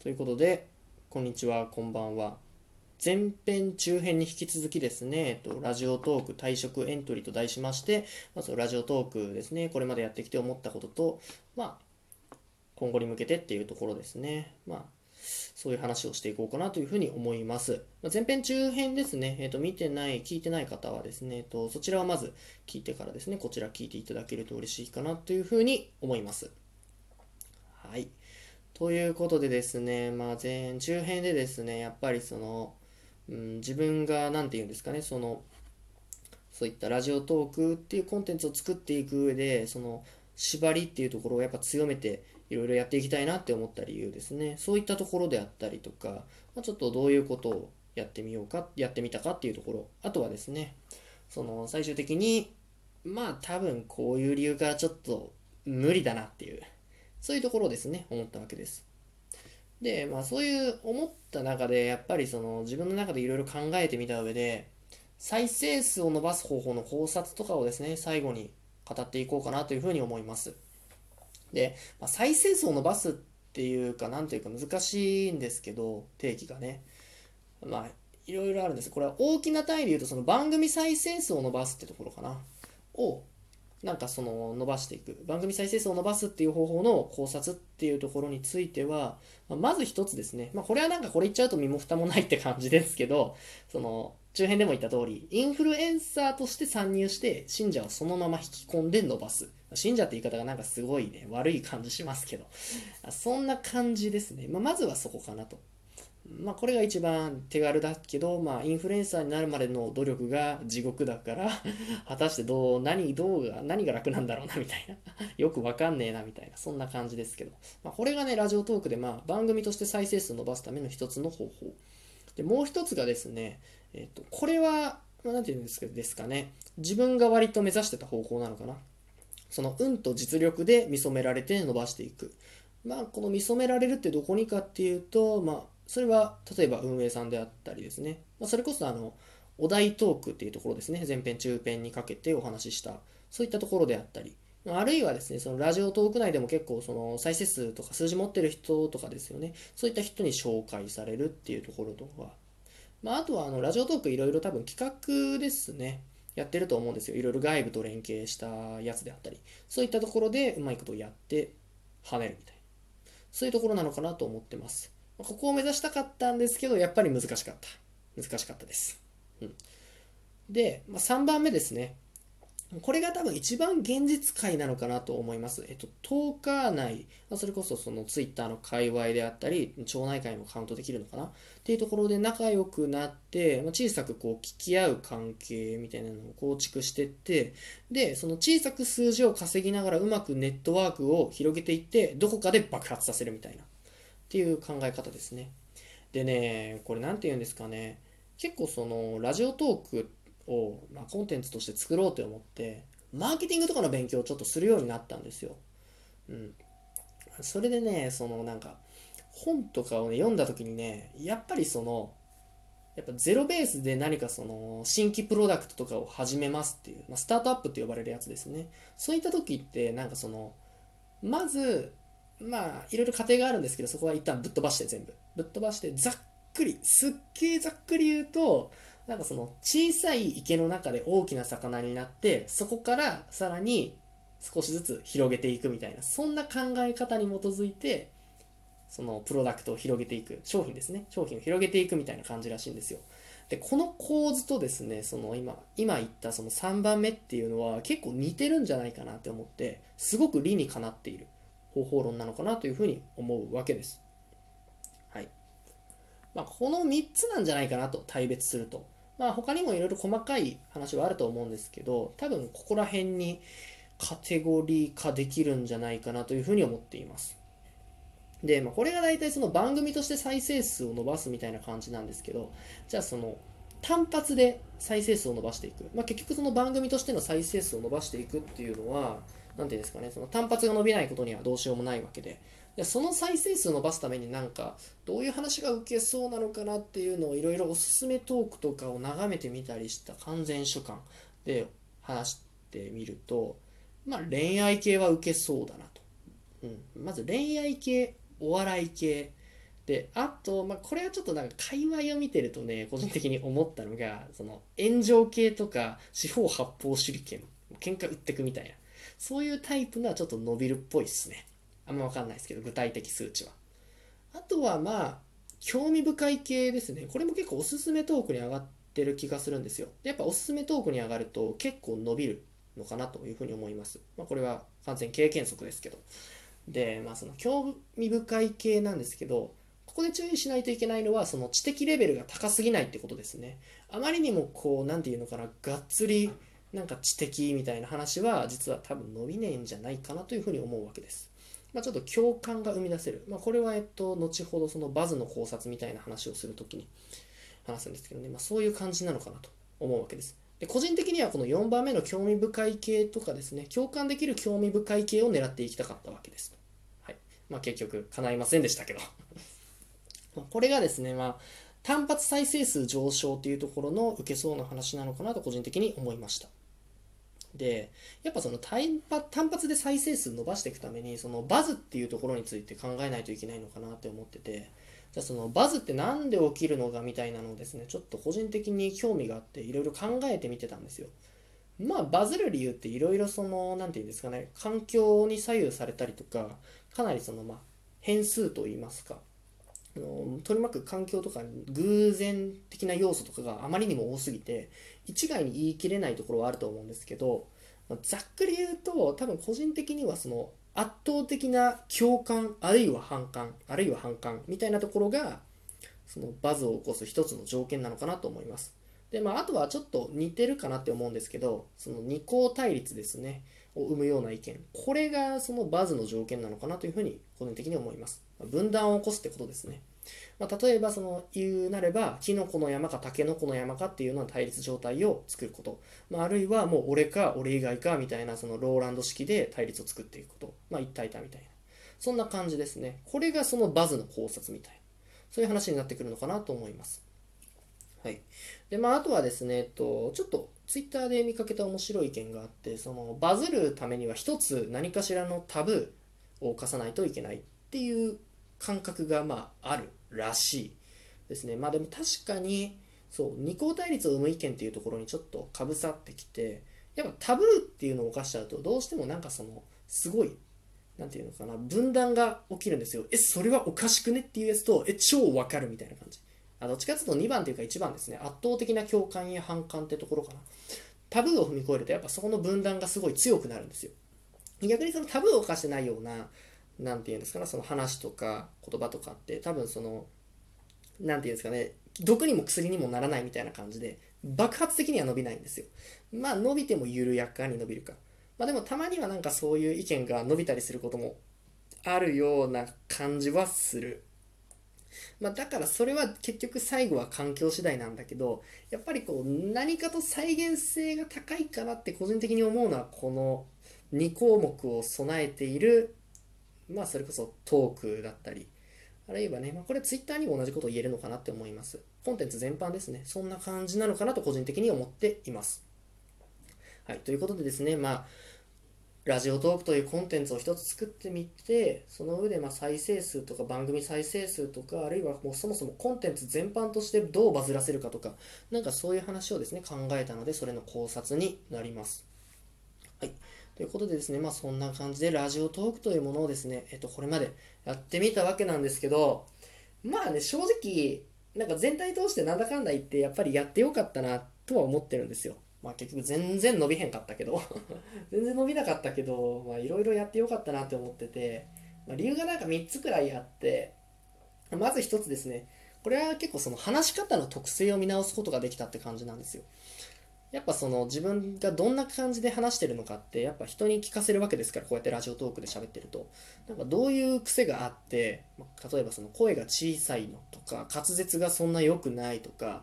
ということで、こんにちは、こんばんは。前編中編に引き続きですね、えっと、ラジオトーク退職エントリーと題しまして、まずラジオトークですね、これまでやってきて思ったことと、まあ、今後に向けてっていうところですね。まあ、そういう話をしていこうかなというふうに思います。ま前編中編ですね、えっ、と、見てない、聞いてない方はですね、えっ、と、そちらはまず聞いてからですね、こちら聞いていただけると嬉しいかなというふうに思います。はい。ということでですね、まあ、前中編でですね、やっぱりその、うん、自分が何て言うんですかね、その、そういったラジオトークっていうコンテンツを作っていく上で、その、縛りっていうところをやっぱ強めていろいろやっていきたいなって思った理由ですね。そういったところであったりとか、まあ、ちょっとどういうことをやってみようか、やってみたかっていうところ。あとはですね、その最終的に、まあ多分こういう理由からちょっと無理だなっていう、そういうところですね、思ったわけです。で、まあそういう思った中で、やっぱりその自分の中でいろいろ考えてみた上で、再生数を伸ばす方法の考察とかをですね、最後に語っていこうかなというふうに思います。で、まあ、再生数を伸ばすっていうか、なんというか難しいんですけど、定義がね。まあ、いろいろあるんです。これは大きな単位で言うと、その番組再生数を伸ばすってところかな。をなんかその伸ばしていく。番組再生数を伸ばすっていう方法の考察っていうところについては、ままず一つですね、まあ、これはなんかこれ言っちゃうと身も蓋もないって感じですけど その中編でも言った通りインフルエンサーとして参入して信者をそのまま引き込んで伸ばす。信者って言い方がなんかすごいね悪い感じしますけど。そんな感じですね、まあ、まずはそこかなと。まあ、これが一番手軽だけど、まあ、インフルエンサーになるまでの努力が地獄だから果たしてどう何どうが何が楽なんだろうなみたいな。よくわかんねえなみたいなそんな感じですけど、まあ、これがねラジオトークで、まあ、番組として再生数を伸ばすための一つの方法。でもう一つがですね、えっと、これは何て言うんですですかね。自分が割と目指してた方法なのかな。その運と実力で見初められて伸ばしていく。まあこの見初められるってどこにかっていうとまあそれは例えば運営さんであったりですね、まあ、それこそあのお題トークっていうところですね。前編中編にかけてお話ししたそういったところであったり。あるいはですね、そのラジオトーク内でも結構その再生数とか数字持ってる人とかですよね、そういった人に紹介されるっていうところとか、まあ、あとはあのラジオトークいろいろ多分企画ですね、やってると思うんですよ。いろいろ外部と連携したやつであったり、そういったところでうまいことをやって跳ねるみたいな、そういうところなのかなと思ってます。ここを目指したかったんですけど、やっぱり難しかった。難しかったです。うん、で、まあ、3番目ですね。これが多分一番現実界なのかなと思います。えっと、10日内、それこそそのツイッターの界隈であったり、町内会もカウントできるのかな？っていうところで仲良くなって、ま、小さくこう聞き合う関係みたいなのを構築してって、で、その小さく数字を稼ぎながらうまくネットワークを広げていって、どこかで爆発させるみたいな。っていう考え方ですね。でね、これ何て言うんですかね、結構そのラジオトークを、まあ、コンテンツとして作ろうと思って、マーケティングとかの勉強をちょっとするようになったんですよ。うん。それでね、そのなんか、本とかをね、読んだ時にね、やっぱりその、やっぱゼロベースで何かその新規プロダクトとかを始めますっていう、まあ、スタートアップって呼ばれるやつですね。そういった時ってなんかその、まずまあ、いろいろ過程があるんですけど、そこは一旦ぶっ飛ばして全部。ぶっ飛ばして、ざっくり、すっげえざっくり言うと、なんかその小さい池の中で大きな魚になって、そこからさらに少しずつ広げていくみたいな、そんな考え方に基づいて、そのプロダクトを広げていく、商品ですね。商品を広げていくみたいな感じらしいんですよ。で、この構図とですね、その今、今言ったその3番目っていうのは結構似てるんじゃないかなって思って、すごく理にかなっている。方法論なのかなというふうに思うわけです。はい。まあ、この3つなんじゃないかなと対別すると。まあ、他にもいろいろ細かい話はあると思うんですけど、多分ここら辺にカテゴリー化できるんじゃないかなというふうに思っています。で、まあ、これが大体その番組として再生数を伸ばすみたいな感じなんですけど、じゃあその単発で再生数を伸ばしていく。まあ、結局その番組としての再生数を伸ばしていくっていうのは、何ていうんですかね、その単発が伸びないことにはどうしようもないわけで、でその再生数伸ばすためになんか、どういう話が受けそうなのかなっていうのをいろいろおすすめトークとかを眺めてみたりした完全主観で話してみると、まあ恋愛系は受けそうだなと。うん、まず恋愛系、お笑い系、であと、まあ、これはちょっとなんか界隈を見てるとね個人的に思ったのがその炎上系とか四方八方手裏剣喧嘩売ってくみたいな。そういうタイプのはちょっと伸びるっぽいっすね。あんま分かんないですけど具体的数値は。あとはまあ興味深い系ですね。これも結構おすすめトークに上がってる気がするんですよ。やっぱおすすめトークに上がると結構伸びるのかなというふうに思います、まあ、これは完全経験則ですけど。でまあその興味深い系なんですけどここで注意しないといけないのはその知的レベルが高すぎないってことですね。あまりにもこう何て言うのかながっつりなんか知的みたいな話は実は多分伸びねえんじゃないかなというふうに思うわけです。まあ、ちょっと共感が生み出せる。まあ、これはえっと後ほどそのバズの考察みたいな話をするときに話すんですけどね、まあ、そういう感じなのかなと思うわけです。で個人的にはこの4番目の興味深い系とかですね、共感できる興味深い系を狙っていきたかったわけです。はい。まあ、結局叶いませんでしたけど これがですね、まあ、単発再生数上昇っていうところの受けそうな話なのかなと個人的に思いました。で、やっぱその単発で再生数伸ばしていくために、そのバズっていうところについて考えないといけないのかなって思ってて、じゃあそのバズって何で起きるのかみたいなのをですね、ちょっと個人的に興味があっていろいろ考えてみてたんですよ。まあバズる理由っていろいろその、何て言うんですかね、環境に左右されたりとか、かなりそのまあ変数といいますか、あの取り巻く環境とか偶然的な要素とかがあまりにも多すぎて一概に言い切れないところはあると思うんですけどまざっくり言うと多分個人的にはその圧倒的な共感あるいは反感あるいは反感みたいなところがそのバズを起こす一つの条件なのかなと思います。でまあ、あとはちょっと似てるかなって思うんですけどその二項対立ですねを生むような意見。これがそのバズの条件なのかなというふうに個人的に思います。分断を起こすってことですね。まあ、例えばその言うなればキノコの山かタケノコの山かっていうような対立状態を作ること、まあ、あるいはもう俺か俺以外かみたいなそのローランド式で対立を作っていくこと、まあ、一体化みたいな。そんな感じですね。これがそのバズの考察みたいな。そういう話になってくるのかなと思います。はい。でまあ、あとはですね、えっと、ちょっとツイッターで見かけた面白い意見があってそのバズるためには一つ何かしらのタブーを犯さないといけないっていう感覚がまああるらしいですね。まあでも確かに、そう、二項対立を生む意見っていうところにちょっとかぶさってきて、やっぱタブーっていうのを犯しちゃうと、どうしてもなんかその、すごい、なんていうのかな、分断が起きるんですよ。え、それはおかしくねっていうやつと、え、超わかるみたいな感じ。あどっちかっていうと2番というか1番ですね。圧倒的な共感や反感ってところかな。タブーを踏み越えると、やっぱそこの分断がすごい強くなるんですよ。逆にそのタブーを犯してないような、何て言うんですかね、その話とか言葉とかって多分その、何て言うんですかね、毒にも薬にもならないみたいな感じで、爆発的には伸びないんですよ。まあ伸びても緩やかに伸びるか。まあでもたまにはなんかそういう意見が伸びたりすることもあるような感じはする。まあ、だからそれは結局最後は環境次第なんだけどやっぱりこう何かと再現性が高いかなって個人的に思うのはこの2項目を備えているまあそれこそトークだったり、あるいはね、まあ、これツイッターにも同じことを言えるのかなって思います。コンテンツ全般ですね。そんな感じなのかなと個人的に思っています。はい、ということでですね、まあ、ラジオトークというコンテンツを一つ作ってみて、その上でま再生数とか番組再生数とか、あるいはもうそもそもコンテンツ全般としてどうバズらせるかとか、なんかそういう話をですね、考えたので、それの考察になります。はい。ということでですね、まあそんな感じでラジオトークというものをですね、えっと、これまでやってみたわけなんですけど、まあね、正直、なんか全体通してなんだかんだ言ってやっぱりやってよかったなとは思ってるんですよ。まあ結局全然伸びへんかったけど 全然伸びなかったけど、まあいろいろやってよかったなって思ってて、まあ、理由がなんか3つくらいあって、まず1つですね、これは結構その話し方の特性を見直すことができたって感じなんですよ。やっぱその自分がどんな感じで話してるのかってやっぱ人に聞かせるわけですからこうやってラジオトークで喋ってるとなんかどういう癖があって例えばその声が小さいのとか滑舌がそんな良くないとか、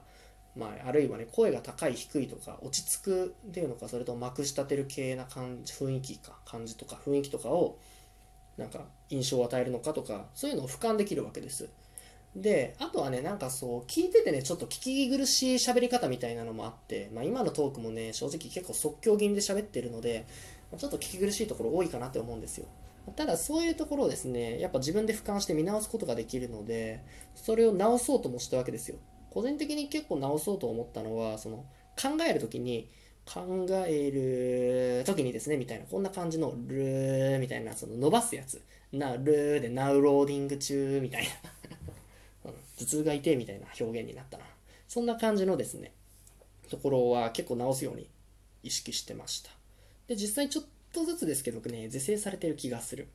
まあ、あるいはね声が高い低いとか落ち着くっていうのかそれとまくし立てる系な感じ雰囲気か感じとか雰囲気とかをなんか印象を与えるのかとかそういうのを俯瞰できるわけです。で、あとはね、なんかそう、聞いててね、ちょっと聞き苦しい喋り方みたいなのもあって、まあ今のトークもね、正直結構即興気味で喋ってるので、ちょっと聞き苦しいところ多いかなって思うんですよ。ただそういうところをですねやっぱ自分で俯瞰して見直すことができるのでそれを直そうともしたわけですよ。個人的に結構直そうと思ったのはその考える時に考える時にですねみたいなこんな感じのルーみたいなその伸ばすやつ。なルーでナウローディング中みたいな。頭痛が痛いみたいな表現になったなそんな感じのですねところは結構直すように意識してましたで実際ちょっとずつですけどね是正されてる気がする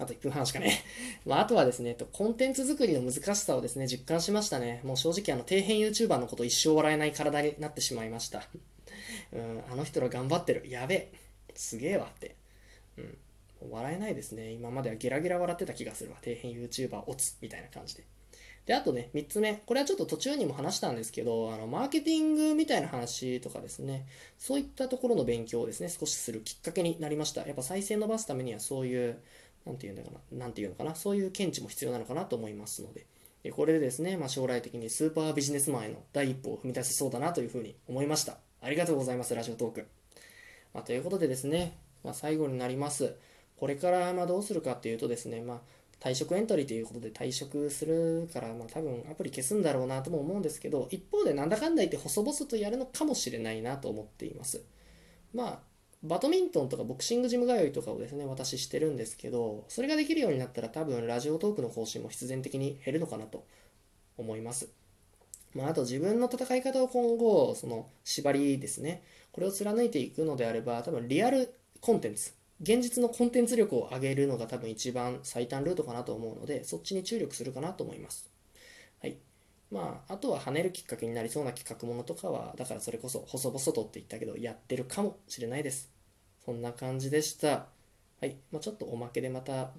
あと1分半しかね。まあ、あとはですね、コンテンツ作りの難しさをですね、実感しましたね。もう正直あの、底辺 YouTuber のこと一生笑えない体になってしまいました。うん、あの人ら頑張ってる。やべえ。すげえわって。うん。笑えないですね。今まではゲラゲラ笑ってた気がするわ。底辺 YouTuber オツみたいな感じで。で、あとね、3つ目。これはちょっと途中にも話したんですけど、あの、マーケティングみたいな話とかですね、そういったところの勉強をですね、少しするきっかけになりました。やっぱ再生伸ばすためにはそういう、なんていうんだかな、なんていうのかな、そういう見地も必要なのかなと思いますので、でこれでですね、まあ、将来的にスーパービジネスマンへの第一歩を踏み出せそうだなというふうに思いました。ありがとうございます、ラジオトーク。まあ、ということでですね、まあ、最後になります。これからまどうするかっていうとですね、まあ、退職エントリーということで退職するから、まあ、多分アプリ消すんだろうなとも思うんですけど、一方でなんだかんだ言って細々とやるのかもしれないなと思っています。まあ、バドミントンとかボクシングジム通いとかをですね、私してるんですけど、それができるようになったら多分ラジオトークの更新も必然的に減るのかなと思います。まあ、あと自分の戦い方を今後、その縛りですね、これを貫いていくのであれば、多分リアルコンテンツ、現実のコンテンツ力を上げるのが多分一番最短ルートかなと思うので、そっちに注力するかなと思います。はい。まあ、あとは跳ねるきっかけになりそうな企画ものとかは、だからそれこそ細々とって言ったけど、やってるかもしれないです。そんな感じでした。はい。まあ、ちょっとおまけでまた5